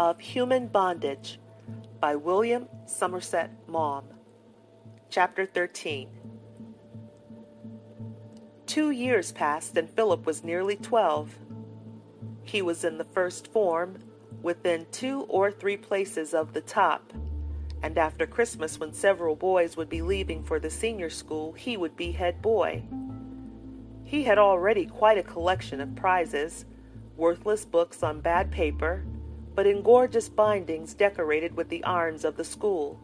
of Human Bondage by William Somerset Maugham. Chapter 13 Two years passed, and Philip was nearly twelve. He was in the first form, within two or three places of the top, and after Christmas, when several boys would be leaving for the senior school, he would be head boy. He had already quite a collection of prizes worthless books on bad paper, but in gorgeous bindings decorated with the arms of the school.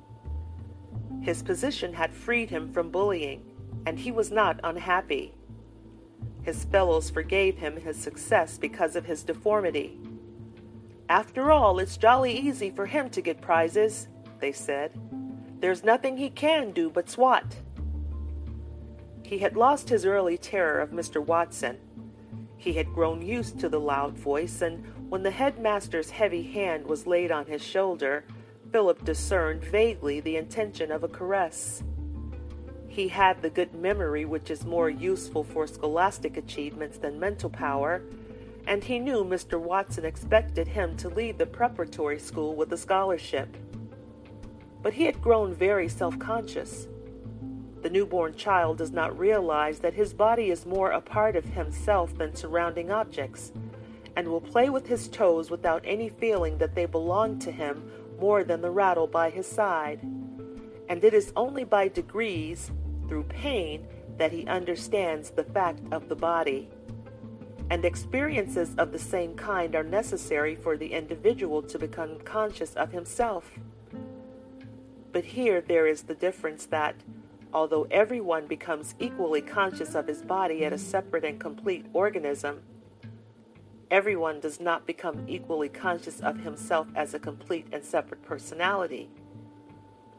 His position had freed him from bullying, and he was not unhappy. His fellows forgave him his success because of his deformity. After all, it's jolly easy for him to get prizes, they said. There's nothing he can do but swat. He had lost his early terror of Mr. Watson. He had grown used to the loud voice, and when the headmaster's heavy hand was laid on his shoulder, Philip discerned vaguely the intention of a caress. He had the good memory which is more useful for scholastic achievements than mental power, and he knew Mr. Watson expected him to leave the preparatory school with a scholarship. But he had grown very self conscious. The newborn child does not realize that his body is more a part of himself than surrounding objects, and will play with his toes without any feeling that they belong to him more than the rattle by his side. And it is only by degrees, through pain, that he understands the fact of the body. And experiences of the same kind are necessary for the individual to become conscious of himself. But here there is the difference that, although everyone becomes equally conscious of his body as a separate and complete organism, everyone does not become equally conscious of himself as a complete and separate personality.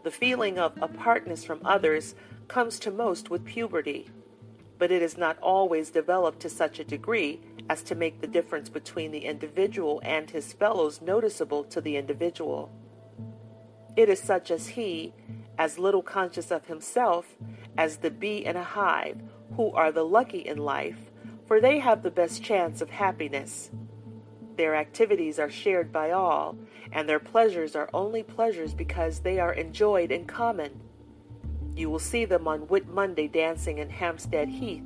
The feeling of apartness from others comes to most with puberty, but it is not always developed to such a degree as to make the difference between the individual and his fellows noticeable to the individual. It is such as he, as little conscious of himself as the bee in a hive, who are the lucky in life, for they have the best chance of happiness. Their activities are shared by all, and their pleasures are only pleasures because they are enjoyed in common. You will see them on Whit Monday dancing in Hampstead Heath,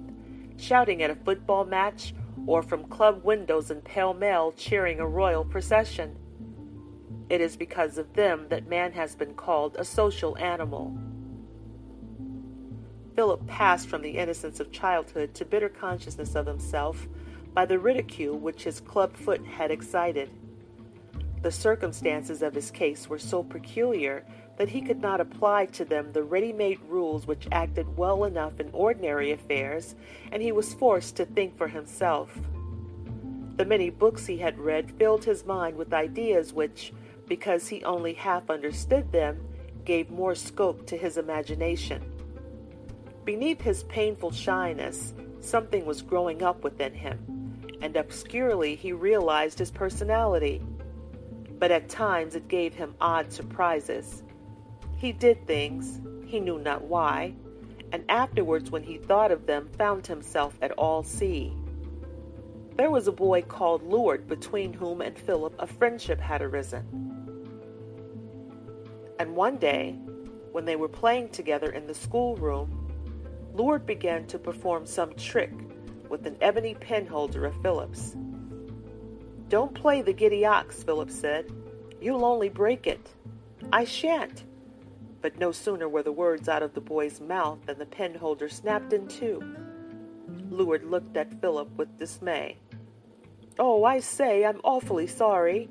shouting at a football match, or from club windows in Pall Mall cheering a royal procession. It is because of them that man has been called a social animal. Philip passed from the innocence of childhood to bitter consciousness of himself by the ridicule which his club foot had excited. The circumstances of his case were so peculiar that he could not apply to them the ready made rules which acted well enough in ordinary affairs, and he was forced to think for himself. The many books he had read filled his mind with ideas which, because he only half understood them, gave more scope to his imagination. Beneath his painful shyness, something was growing up within him, and obscurely he realized his personality. But at times it gave him odd surprises. He did things, he knew not why, and afterwards, when he thought of them, found himself at all sea. There was a boy called Luard between whom and Philip a friendship had arisen. And one day, when they were playing together in the schoolroom, Luard began to perform some trick with an ebony penholder of Philip's. Don't play the giddy ox, Philip said. You'll only break it. I shan't. But no sooner were the words out of the boy's mouth than the penholder snapped in two. Luard looked at Philip with dismay. Oh, I say, I'm awfully sorry.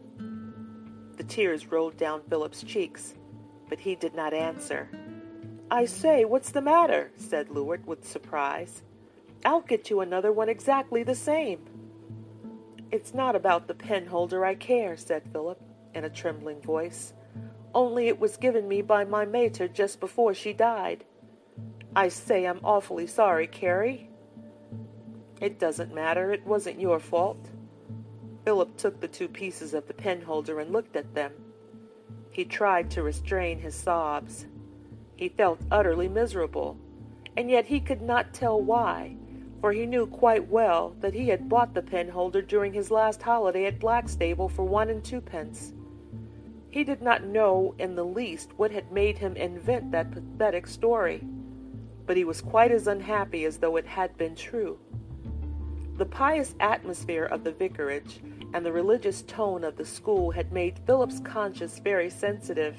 The tears rolled down Philip's cheeks but he did not answer. I say, what's the matter? said Luard with surprise. I'll get you another one exactly the same. It's not about the penholder I care, said Philip in a trembling voice. Only it was given me by my mater just before she died. I say I'm awfully sorry, Carey. It doesn't matter. It wasn't your fault. Philip took the two pieces of the penholder and looked at them. He tried to restrain his sobs. He felt utterly miserable, and yet he could not tell why, for he knew quite well that he had bought the penholder during his last holiday at Blackstable for one and twopence. He did not know in the least what had made him invent that pathetic story, but he was quite as unhappy as though it had been true. The pious atmosphere of the vicarage and the religious tone of the school had made Philip's conscience very sensitive.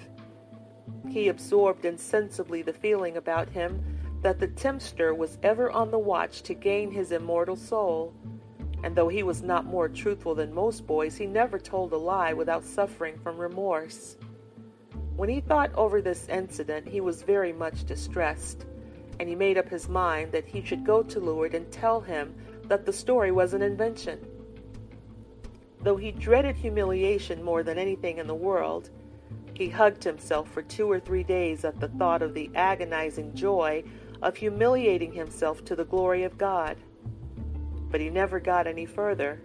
He absorbed insensibly the feeling about him that the tempter was ever on the watch to gain his immortal soul, and though he was not more truthful than most boys, he never told a lie without suffering from remorse. When he thought over this incident, he was very much distressed, and he made up his mind that he should go to Luard and tell him that the story was an invention. Though he dreaded humiliation more than anything in the world, he hugged himself for two or three days at the thought of the agonizing joy of humiliating himself to the glory of God. But he never got any further.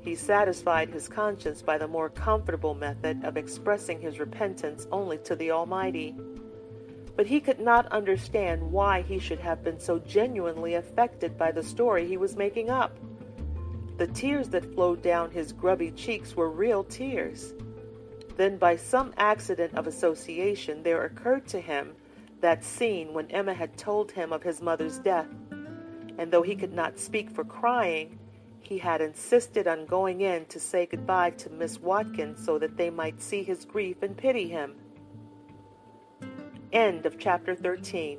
He satisfied his conscience by the more comfortable method of expressing his repentance only to the Almighty but he could not understand why he should have been so genuinely affected by the story he was making up. The tears that flowed down his grubby cheeks were real tears. Then, by some accident of association, there occurred to him that scene when Emma had told him of his mother's death, and though he could not speak for crying, he had insisted on going in to say goodbye to Miss Watkins so that they might see his grief and pity him. End of chapter 13.